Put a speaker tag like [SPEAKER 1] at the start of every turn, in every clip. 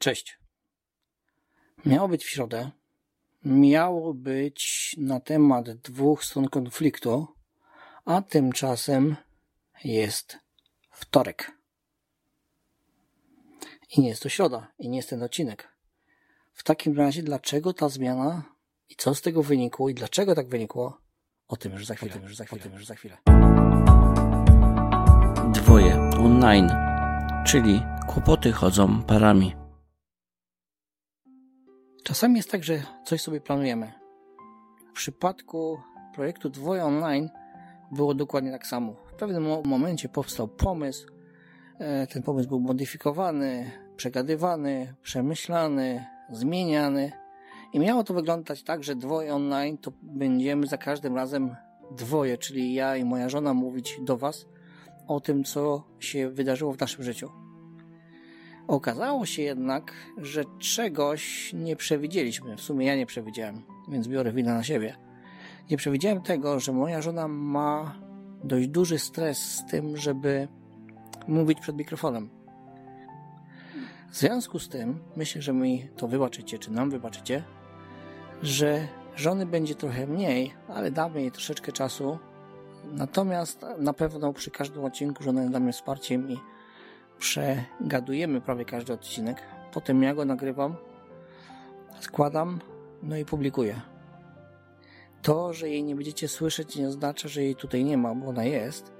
[SPEAKER 1] Cześć. Miało być w środę. Miało być na temat dwóch stron konfliktu, a tymczasem jest wtorek. I nie jest to środa, i nie jest ten odcinek. W takim razie, dlaczego ta zmiana i co z tego wynikło i dlaczego tak wynikło? O tym już za chwilę. O tym już za chwilę. O tym już za chwilę.
[SPEAKER 2] Dwoje online, czyli kłopoty chodzą parami.
[SPEAKER 1] Czasami jest tak, że coś sobie planujemy. W przypadku projektu Dwoje Online było dokładnie tak samo. W pewnym momencie powstał pomysł. E, ten pomysł był modyfikowany, przegadywany, przemyślany, zmieniany. I miało to wyglądać tak, że dwoje online to będziemy za każdym razem dwoje, czyli ja i moja żona mówić do Was o tym, co się wydarzyło w naszym życiu. Okazało się jednak, że czegoś nie przewidzieliśmy. W sumie ja nie przewidziałem, więc biorę winę na siebie. Nie przewidziałem tego, że moja żona ma dość duży stres z tym, żeby mówić przed mikrofonem. W związku z tym, myślę, że mi to wybaczycie, czy nam wybaczycie, że żony będzie trochę mniej, ale damy jej troszeczkę czasu. Natomiast na pewno przy każdym odcinku żona da mnie wsparciem i przegadujemy prawie każdy odcinek. Potem ja go nagrywam, składam, no i publikuję. To, że jej nie będziecie słyszeć, nie oznacza, że jej tutaj nie ma, bo ona jest.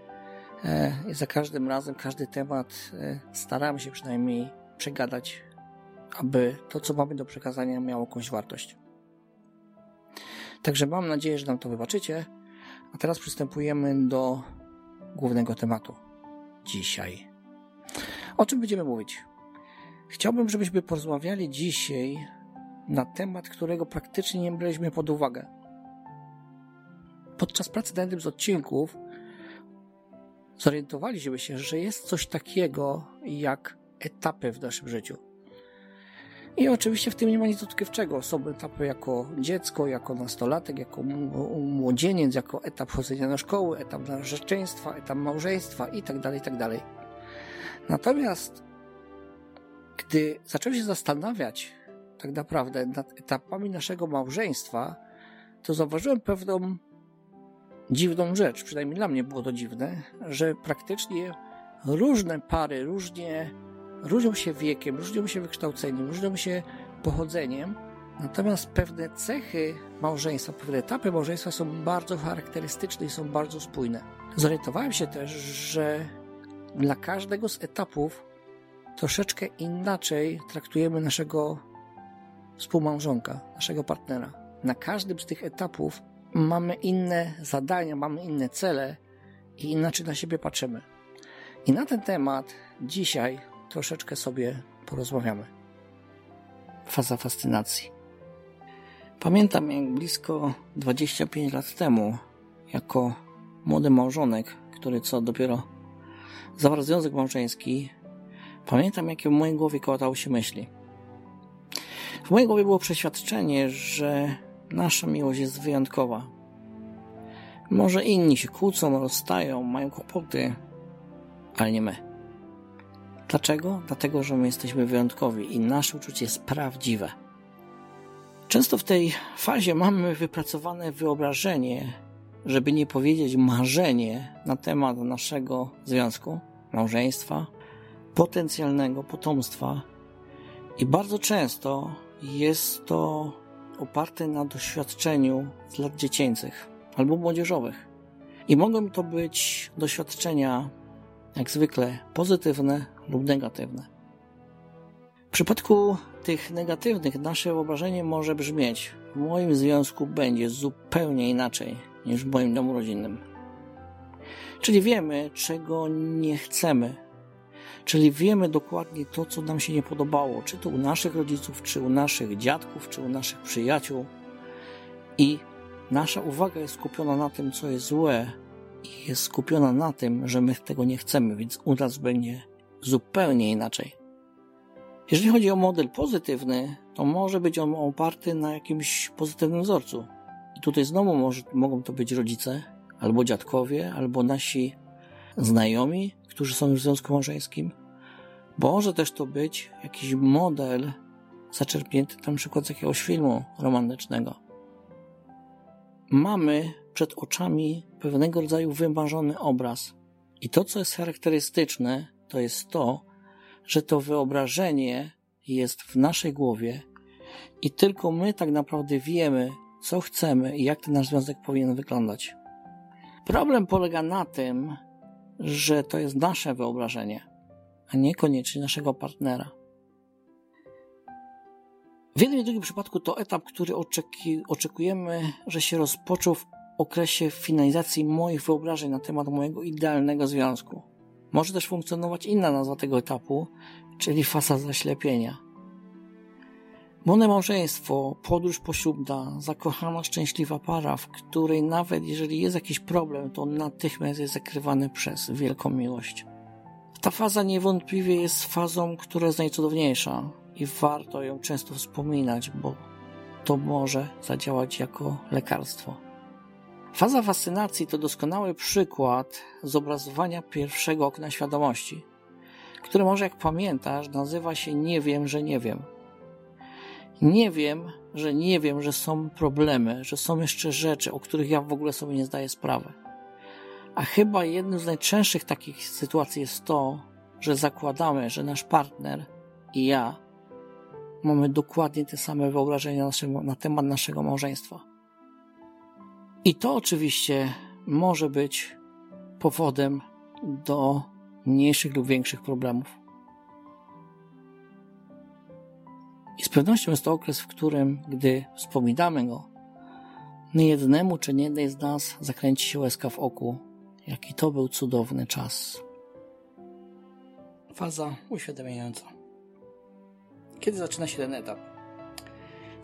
[SPEAKER 1] E, I za każdym razem, każdy temat e, staramy się przynajmniej przegadać, aby to, co mamy do przekazania, miało jakąś wartość. Także mam nadzieję, że nam to wybaczycie. A teraz przystępujemy do głównego tematu. Dzisiaj. O czym będziemy mówić? Chciałbym, żebyśmy porozmawiali dzisiaj na temat, którego praktycznie nie braliśmy pod uwagę. Podczas pracy nad jednym z odcinków zorientowaliśmy się, że jest coś takiego jak etapy w naszym życiu. I oczywiście w tym nie ma nic odkrywczego. Są etapy jako dziecko, jako nastolatek, jako młodzieniec, jako etap chodzenia do szkoły, etap narzeczeństwa, etap małżeństwa itd., tak itd. Natomiast gdy zacząłem się zastanawiać tak naprawdę nad etapami naszego małżeństwa, to zauważyłem pewną dziwną rzecz, przynajmniej dla mnie było to dziwne, że praktycznie różne pary różnie różnią się wiekiem, różnią się wykształceniem, różnią się pochodzeniem, natomiast pewne cechy małżeństwa, pewne etapy małżeństwa są bardzo charakterystyczne i są bardzo spójne. Zorientowałem się też, że dla każdego z etapów troszeczkę inaczej traktujemy naszego współmałżonka, naszego partnera. Na każdym z tych etapów mamy inne zadania, mamy inne cele i inaczej na siebie patrzymy. I na ten temat dzisiaj troszeczkę sobie porozmawiamy. Faza fascynacji. Pamiętam, jak blisko 25 lat temu, jako młody małżonek, który co dopiero zawarł związek małżeński, pamiętam, jakie w mojej głowie kołatały się myśli. W mojej głowie było przeświadczenie, że nasza miłość jest wyjątkowa. Może inni się kłócą, rozstają, mają kłopoty, ale nie my. Dlaczego? Dlatego, że my jesteśmy wyjątkowi i nasze uczucie jest prawdziwe. Często w tej fazie mamy wypracowane wyobrażenie, żeby nie powiedzieć marzenie na temat naszego związku, małżeństwa, potencjalnego potomstwa. I bardzo często jest to oparte na doświadczeniu z lat dziecięcych albo młodzieżowych. I mogą to być doświadczenia jak zwykle pozytywne lub negatywne. W przypadku tych negatywnych nasze wyobrażenie może brzmieć: w moim związku będzie zupełnie inaczej niż w moim domu rodzinnym. Czyli wiemy, czego nie chcemy. Czyli wiemy dokładnie to, co nam się nie podobało, czy to u naszych rodziców, czy u naszych dziadków, czy u naszych przyjaciół. I nasza uwaga jest skupiona na tym, co jest złe, i jest skupiona na tym, że my tego nie chcemy, więc u nas będzie zupełnie inaczej. Jeżeli chodzi o model pozytywny, to może być on oparty na jakimś pozytywnym wzorcu. I tutaj znowu może, mogą to być rodzice, albo dziadkowie, albo nasi znajomi, którzy są w związku małżeńskim, Może też to być jakiś model zaczerpnięty na przykład z jakiegoś filmu romantycznego. Mamy przed oczami pewnego rodzaju wymarzony obraz. I to, co jest charakterystyczne, to jest to, że to wyobrażenie jest w naszej głowie i tylko my tak naprawdę wiemy, co chcemy i jak ten nasz związek powinien wyglądać. Problem polega na tym, że to jest nasze wyobrażenie, a niekoniecznie naszego partnera. W jednym i drugim przypadku to etap, który oczeki, oczekujemy, że się rozpoczął w okresie finalizacji moich wyobrażeń na temat mojego idealnego związku. Może też funkcjonować inna nazwa tego etapu, czyli faza zaślepienia. Młode małżeństwo, podróż poślubna, zakochana, szczęśliwa para, w której nawet jeżeli jest jakiś problem, to natychmiast jest zakrywany przez wielką miłość. Ta faza niewątpliwie jest fazą, która jest najcudowniejsza i warto ją często wspominać, bo to może zadziałać jako lekarstwo. Faza fascynacji to doskonały przykład zobrazowania pierwszego okna świadomości, które może, jak pamiętasz, nazywa się Nie wiem, że nie wiem. Nie wiem, że nie wiem, że są problemy, że są jeszcze rzeczy, o których ja w ogóle sobie nie zdaję sprawy. A chyba jedną z najczęstszych takich sytuacji jest to, że zakładamy, że nasz partner i ja mamy dokładnie te same wyobrażenia naszego, na temat naszego małżeństwa. I to oczywiście może być powodem do mniejszych lub większych problemów. I z pewnością jest to okres, w którym, gdy wspominamy go, nie jednemu czy nie jednej z nas zakręci się łezka w oku, jaki to był cudowny czas. Faza uświadamiająca. Kiedy zaczyna się ten etap?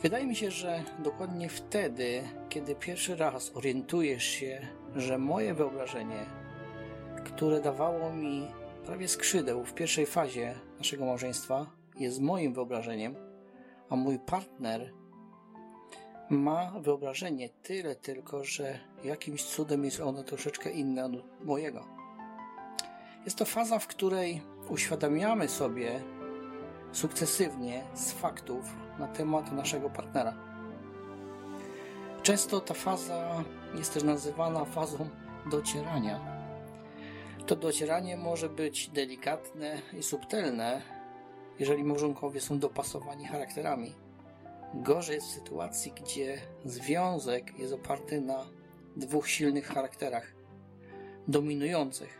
[SPEAKER 1] Wydaje mi się, że dokładnie wtedy, kiedy pierwszy raz orientujesz się, że moje wyobrażenie, które dawało mi prawie skrzydeł w pierwszej fazie naszego małżeństwa, jest moim wyobrażeniem, a mój partner ma wyobrażenie tyle tylko, że jakimś cudem jest ono troszeczkę inne od mojego. Jest to faza, w której uświadamiamy sobie sukcesywnie z faktów na temat naszego partnera. Często ta faza jest też nazywana fazą docierania. To docieranie może być delikatne i subtelne, jeżeli małżonkowie są dopasowani charakterami. Gorzej jest w sytuacji, gdzie związek jest oparty na dwóch silnych charakterach, dominujących,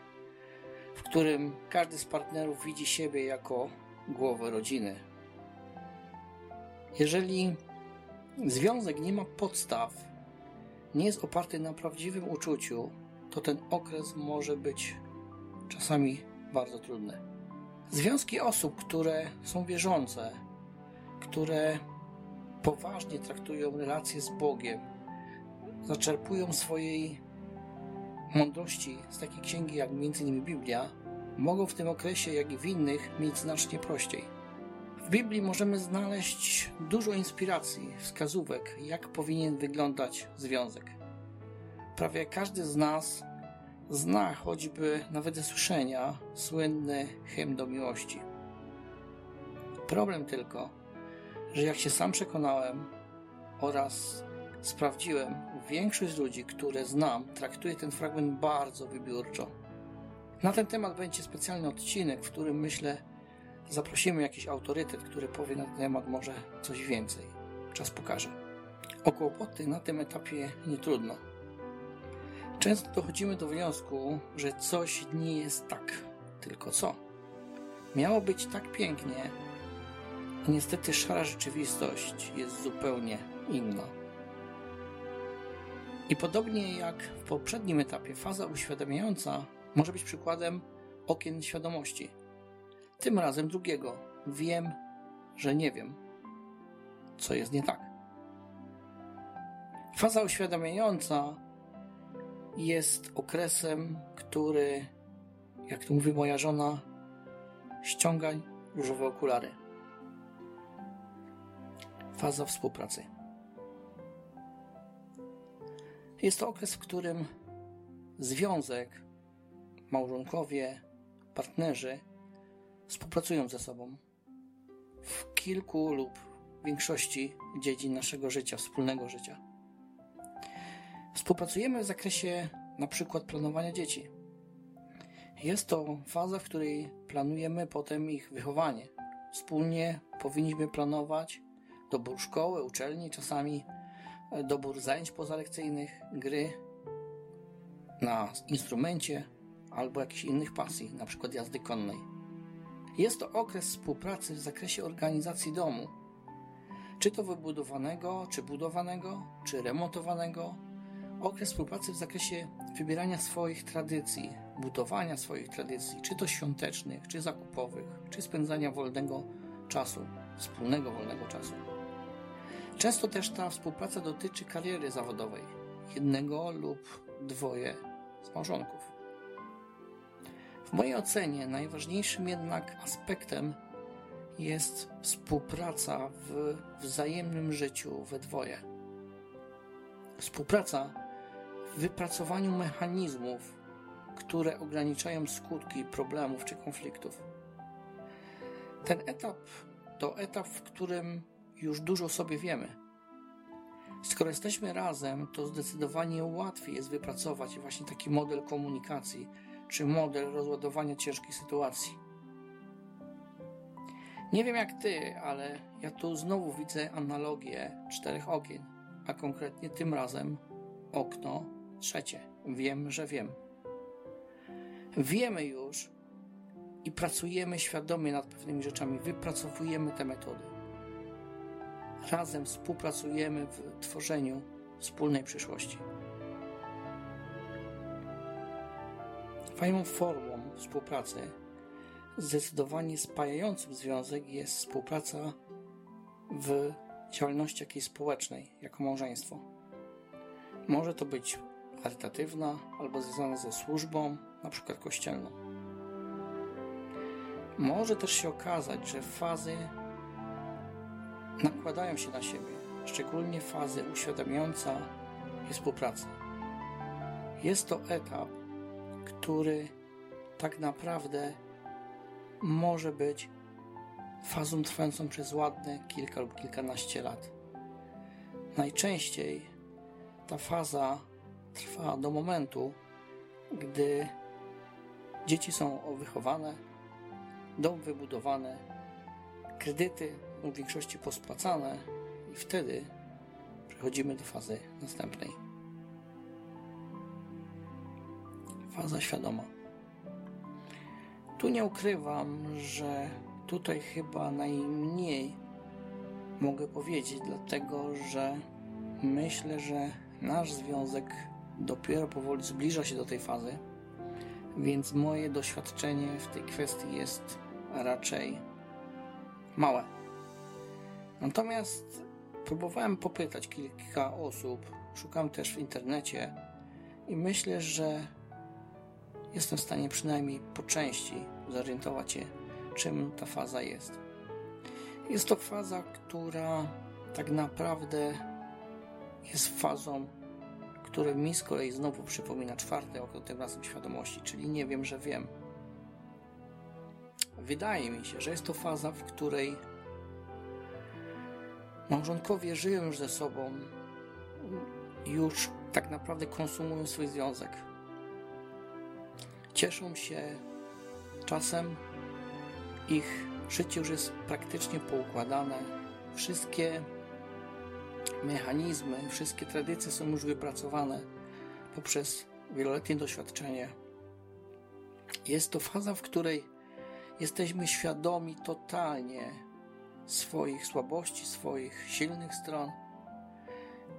[SPEAKER 1] w którym każdy z partnerów widzi siebie jako głowę rodziny. Jeżeli związek nie ma podstaw, nie jest oparty na prawdziwym uczuciu, to ten okres może być czasami bardzo trudny. Związki osób, które są wierzące, które poważnie traktują relacje z Bogiem, zaczerpują swojej mądrości z takiej księgi jak m.in. Biblia, mogą w tym okresie, jak i w innych, mieć znacznie prościej. W Biblii możemy znaleźć dużo inspiracji, wskazówek, jak powinien wyglądać związek. Prawie każdy z nas zna choćby nawet ze słyszenia słynny hymn do miłości. Problem tylko, że jak się sam przekonałem oraz sprawdziłem, większość ludzi, które znam, traktuje ten fragment bardzo wybiórczo. Na ten temat będzie specjalny odcinek, w którym myślę, zaprosimy jakiś autorytet, który powie na ten temat może coś więcej. Czas pokaże. O kłopoty na tym etapie nie trudno. Często dochodzimy do wniosku, że coś nie jest tak, tylko co? Miało być tak pięknie, a niestety szara rzeczywistość jest zupełnie inna. I podobnie jak w poprzednim etapie, faza uświadamiająca może być przykładem okien świadomości. Tym razem drugiego. Wiem, że nie wiem, co jest nie tak. Faza uświadamiająca jest okresem, który, jak to mówi moja żona, ściąga różowe okulary. Faza współpracy. Jest to okres, w którym związek małżonkowie, partnerzy współpracują ze sobą w kilku lub większości dziedzin naszego życia, wspólnego życia. Współpracujemy w zakresie na przykład planowania dzieci. Jest to faza, w której planujemy potem ich wychowanie. Wspólnie powinniśmy planować dobór szkoły, uczelni, czasami dobór zajęć pozalekcyjnych, gry na instrumencie albo jakichś innych pasji, na przykład jazdy konnej. Jest to okres współpracy w zakresie organizacji domu, czy to wybudowanego, czy budowanego, czy remontowanego. Okres współpracy w zakresie wybierania swoich tradycji, budowania swoich tradycji, czy to świątecznych, czy zakupowych, czy spędzania wolnego czasu, wspólnego wolnego czasu. Często też ta współpraca dotyczy kariery zawodowej jednego lub dwoje z małżonków. W mojej ocenie najważniejszym jednak aspektem jest współpraca w wzajemnym życiu we dwoje. Współpraca w wypracowaniu mechanizmów, które ograniczają skutki problemów czy konfliktów. Ten etap to etap, w którym już dużo sobie wiemy. Skoro jesteśmy razem, to zdecydowanie łatwiej jest wypracować właśnie taki model komunikacji, czy model rozładowania ciężkich sytuacji. Nie wiem jak ty, ale ja tu znowu widzę analogię czterech okien, a konkretnie tym razem okno trzecie. Wiem, że wiem. Wiemy już i pracujemy świadomie nad pewnymi rzeczami, wypracowujemy te metody. Razem współpracujemy w tworzeniu wspólnej przyszłości. Fajną formą współpracy, zdecydowanie spajającym związek jest współpraca w działalności jakiejś społecznej, jako małżeństwo. Może to być charytatywna albo związana ze służbą, na przykład kościelną. Może też się okazać, że fazy nakładają się na siebie, szczególnie fazy uświadamiająca i współpracy. Jest to etap, który tak naprawdę może być fazą trwającą przez ładne kilka lub kilkanaście lat. Najczęściej ta faza trwa do momentu, gdy dzieci są wychowane, dom wybudowany, kredyty w większości pospłacane i wtedy przechodzimy do fazy następnej. Faza świadoma. Tu nie ukrywam, że tutaj chyba najmniej mogę powiedzieć, dlatego że myślę, że nasz związek dopiero powoli zbliża się do tej fazy, więc moje doświadczenie w tej kwestii jest raczej małe. Natomiast próbowałem popytać kilka osób, szukam też w internecie i myślę, że jestem w stanie przynajmniej po części zorientować się, czym ta faza jest. Jest to faza, która tak naprawdę jest fazą, która mi z kolei znowu przypomina czwarte oko tym razem świadomości, czyli nie wiem, że wiem. Wydaje mi się, że jest to faza, w której małżonkowie żyją już ze sobą, już tak naprawdę konsumują swój związek cieszą się czasem, ich życie już jest praktycznie poukładane, wszystkie mechanizmy, wszystkie tradycje są już wypracowane poprzez wieloletnie doświadczenie. Jest to faza, w której jesteśmy świadomi totalnie swoich słabości, swoich silnych stron.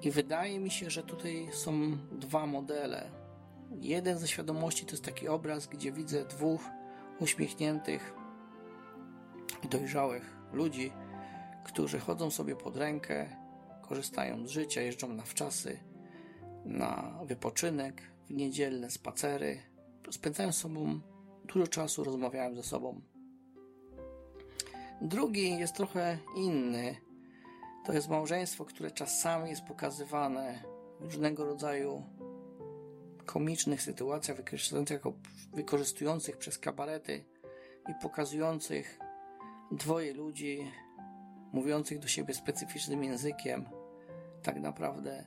[SPEAKER 1] I wydaje mi się, że tutaj są dwa modele Jeden ze świadomości to jest taki obraz, gdzie widzę dwóch uśmiechniętych, dojrzałych ludzi, którzy chodzą sobie pod rękę, korzystają z życia, jeżdżą na wczasy, na wypoczynek, w niedzielne spacery, spędzają z sobą dużo czasu, rozmawiają ze sobą. Drugi jest trochę inny. To jest małżeństwo, które czasami jest pokazywane w różnego rodzaju komicznych sytuacjach wykorzystujących, wykorzystujących przez kabarety i pokazujących dwoje ludzi mówiących do siebie specyficznym językiem, tak naprawdę,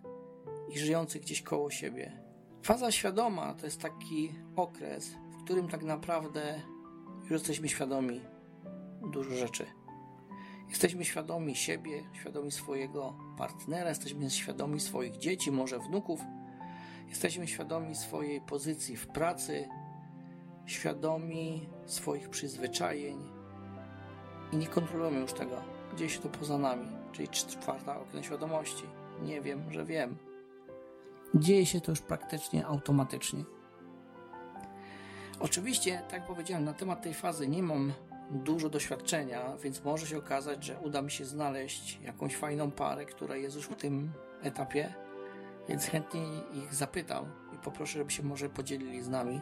[SPEAKER 1] i żyjących gdzieś koło siebie. Faza świadoma to jest taki okres, w którym tak naprawdę już jesteśmy świadomi dużo rzeczy. Jesteśmy świadomi siebie, świadomi swojego partnera, jesteśmy świadomi swoich dzieci, może wnuków, jesteśmy świadomi swojej pozycji w pracy, świadomi swoich przyzwyczajeń i nie kontrolujemy już tego. Gdzieś to poza nami, czyli czwarta okno świadomości. Nie wiem, że wiem. Dzieje się to już praktycznie automatycznie. Oczywiście, tak jak powiedziałem, na temat tej fazy nie mam dużo doświadczenia, więc może się okazać, że uda mi się znaleźć jakąś fajną parę, która jest już w tym etapie, więc chętnie ich zapytam i poproszę, żeby się może podzielili z nami,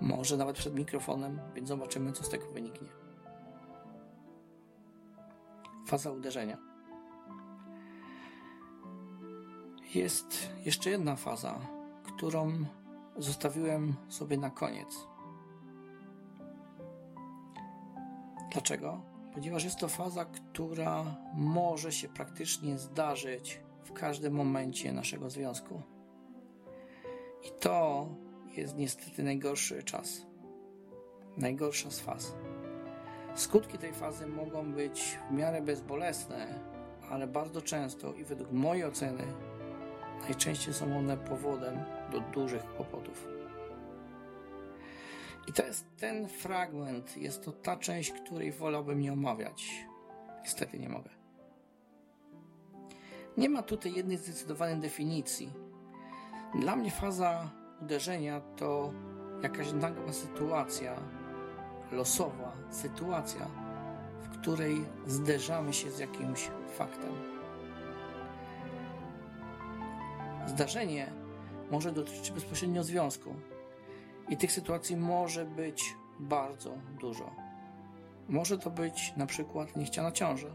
[SPEAKER 1] może nawet przed mikrofonem, więc zobaczymy, co z tego wyniknie. Faza uderzenia. Jest jeszcze jedna faza, którą zostawiłem sobie na koniec. Dlaczego? Ponieważ jest to faza, która może się praktycznie zdarzyć w każdym momencie naszego związku. I to jest niestety najgorszy czas. Najgorsza z faz. Skutki tej fazy mogą być w miarę bezbolesne, ale bardzo często i według mojej oceny najczęściej są one powodem do dużych kłopotów. I to jest ten fragment, jest to ta część, której wolałbym nie omawiać. Niestety nie mogę. Nie ma tutaj jednej zdecydowanej definicji. Dla mnie faza uderzenia to jakaś nagła sytuacja, losowa sytuacja, w której zderzamy się z jakimś faktem. Zdarzenie może dotyczyć bezpośrednio związku, i tych sytuacji może być bardzo dużo. Może to być na przykład niechciana ciąża.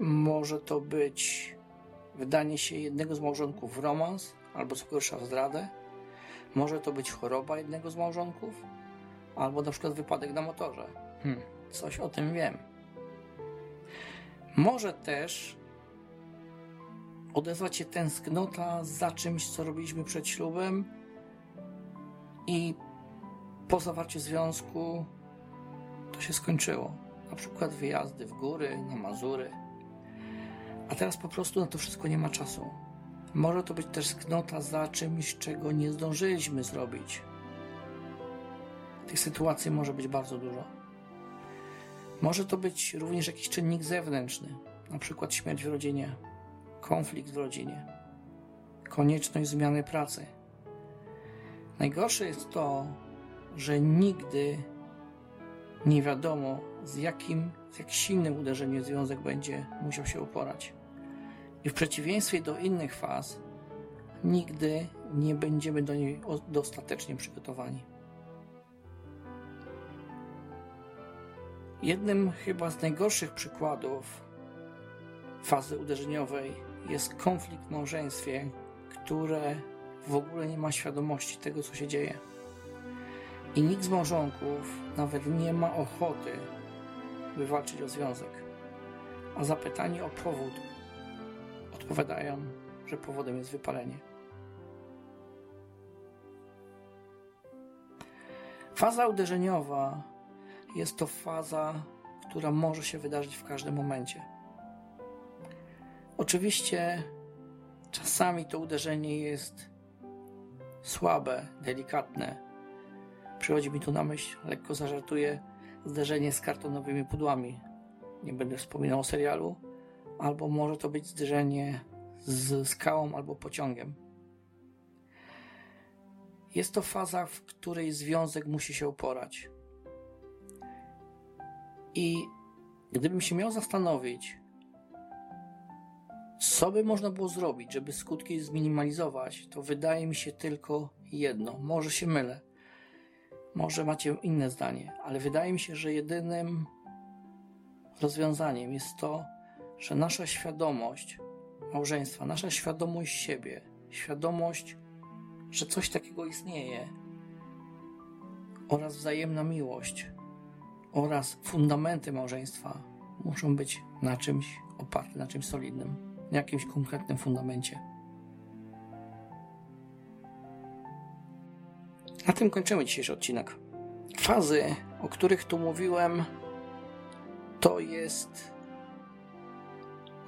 [SPEAKER 1] Może to być wydanie się jednego z małżonków w romans albo co gorsza w zdradę. Może to być choroba jednego z małżonków albo na przykład wypadek na motorze. Hmm, coś o tym wiem. Może też odezwać się tęsknota za czymś, co robiliśmy przed ślubem i po zawarciu związku to się skończyło. Na przykład wyjazdy w góry, na Mazury. A teraz po prostu na to wszystko nie ma czasu. Może to być też sknota za czymś, czego nie zdążyliśmy zrobić. Tych sytuacji może być bardzo dużo. Może to być również jakiś czynnik zewnętrzny, na przykład śmierć w rodzinie, konflikt w rodzinie, konieczność zmiany pracy Najgorsze jest to, że nigdy nie wiadomo, z jakim, z jak silnym uderzeniem związek będzie musiał się uporać. I w przeciwieństwie do innych faz, nigdy nie będziemy do niej dostatecznie przygotowani. Jednym chyba z najgorszych przykładów fazy uderzeniowej jest konflikt w małżeństwie, które w ogóle nie ma świadomości tego, co się dzieje. I nikt z małżonków nawet nie ma ochoty wywalczyć o związek. A zapytani o powód odpowiadają, że powodem jest wypalenie. Faza uderzeniowa jest to faza, która może się wydarzyć w każdym momencie. Oczywiście czasami to uderzenie jest słabe, delikatne. Przychodzi mi tu na myśl, lekko zażartuję, zderzenie z kartonowymi pudłami. Nie będę wspominał o serialu. Albo może to być zderzenie z skałą albo pociągiem. Jest to faza, w której związek musi się uporać. I gdybym się miał zastanowić, co by można było zrobić, żeby skutki zminimalizować, to wydaje mi się tylko jedno. Może się mylę. Może macie inne zdanie, ale wydaje mi się, że jedynym rozwiązaniem jest to, że nasza świadomość małżeństwa, nasza świadomość siebie, świadomość, że coś takiego istnieje oraz wzajemna miłość oraz fundamenty małżeństwa muszą być na czymś oparte, na czymś solidnym, na jakimś konkretnym fundamencie. Na tym kończymy dzisiejszy odcinek. Fazy, o których tu mówiłem, to jest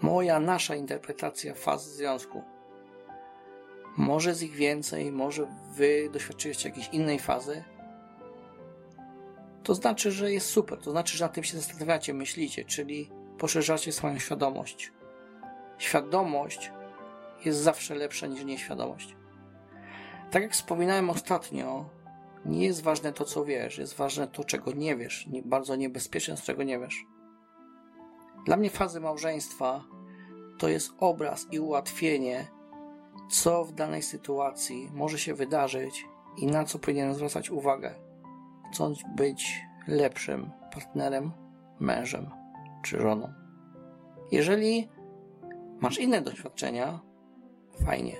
[SPEAKER 1] moja, nasza interpretacja faz związku. Może z ich więcej, może wy doświadczyliście jakiejś innej fazy. To znaczy, że jest super, to znaczy, że na tym się zastanawiacie, myślicie, czyli poszerzacie swoją świadomość. Świadomość jest zawsze lepsza niż nieświadomość. Tak jak wspominałem ostatnio, nie jest ważne to, co wiesz, jest ważne to, czego nie wiesz. Bardzo niebezpieczne, z czego nie wiesz. Dla mnie fazy małżeństwa to jest obraz i ułatwienie, co w danej sytuacji może się wydarzyć i na co powinienem zwracać uwagę, chcąc być lepszym partnerem, mężem czy żoną. Jeżeli masz inne doświadczenia, fajnie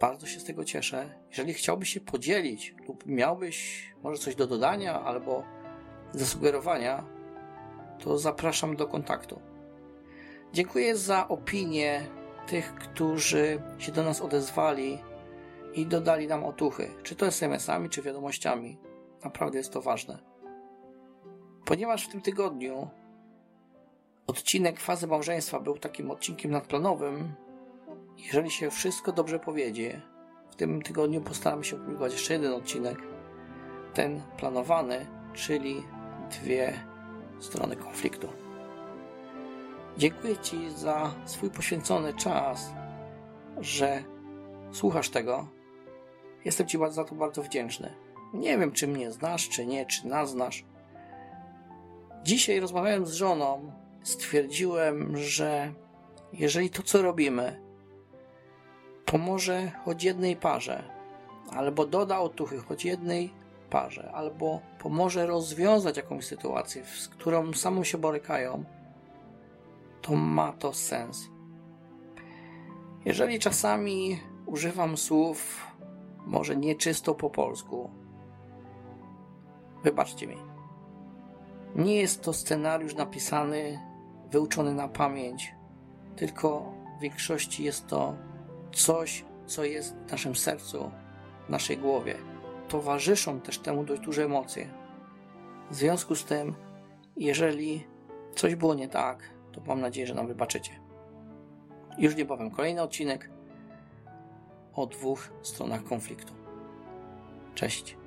[SPEAKER 1] bardzo się z tego cieszę. Jeżeli chciałbyś się podzielić lub miałbyś może coś do dodania albo zasugerowania, to zapraszam do kontaktu. Dziękuję za opinie tych, którzy się do nas odezwali i dodali nam otuchy, czy to SMS-ami, czy wiadomościami. Naprawdę jest to ważne. Ponieważ w tym tygodniu odcinek fazy małżeństwa był takim odcinkiem nadplanowym, jeżeli się wszystko dobrze powiedzie, w tym tygodniu postaramy się opublikować jeszcze jeden odcinek, ten planowany, czyli dwie strony konfliktu. Dziękuję Ci za swój poświęcony czas, że słuchasz tego. Jestem Ci za to bardzo wdzięczny. Nie wiem, czy mnie znasz, czy nie, czy nas znasz. Dzisiaj rozmawiając z żoną, stwierdziłem, że jeżeli to, co robimy, pomoże choć jednej parze, albo doda otuchy choć jednej parze, albo pomoże rozwiązać jakąś sytuację, z którą samą się borykają, to ma to sens. Jeżeli czasami używam słów może nieczysto po polsku, wybaczcie mi. Nie jest to scenariusz napisany, wyuczony na pamięć, tylko w większości jest to coś, co jest w naszym sercu, w naszej głowie. Towarzyszą też temu dość duże emocje. W związku z tym, jeżeli coś było nie tak, to mam nadzieję, że nam wybaczycie. Już niebawem kolejny odcinek o dwóch stronach konfliktu. Cześć.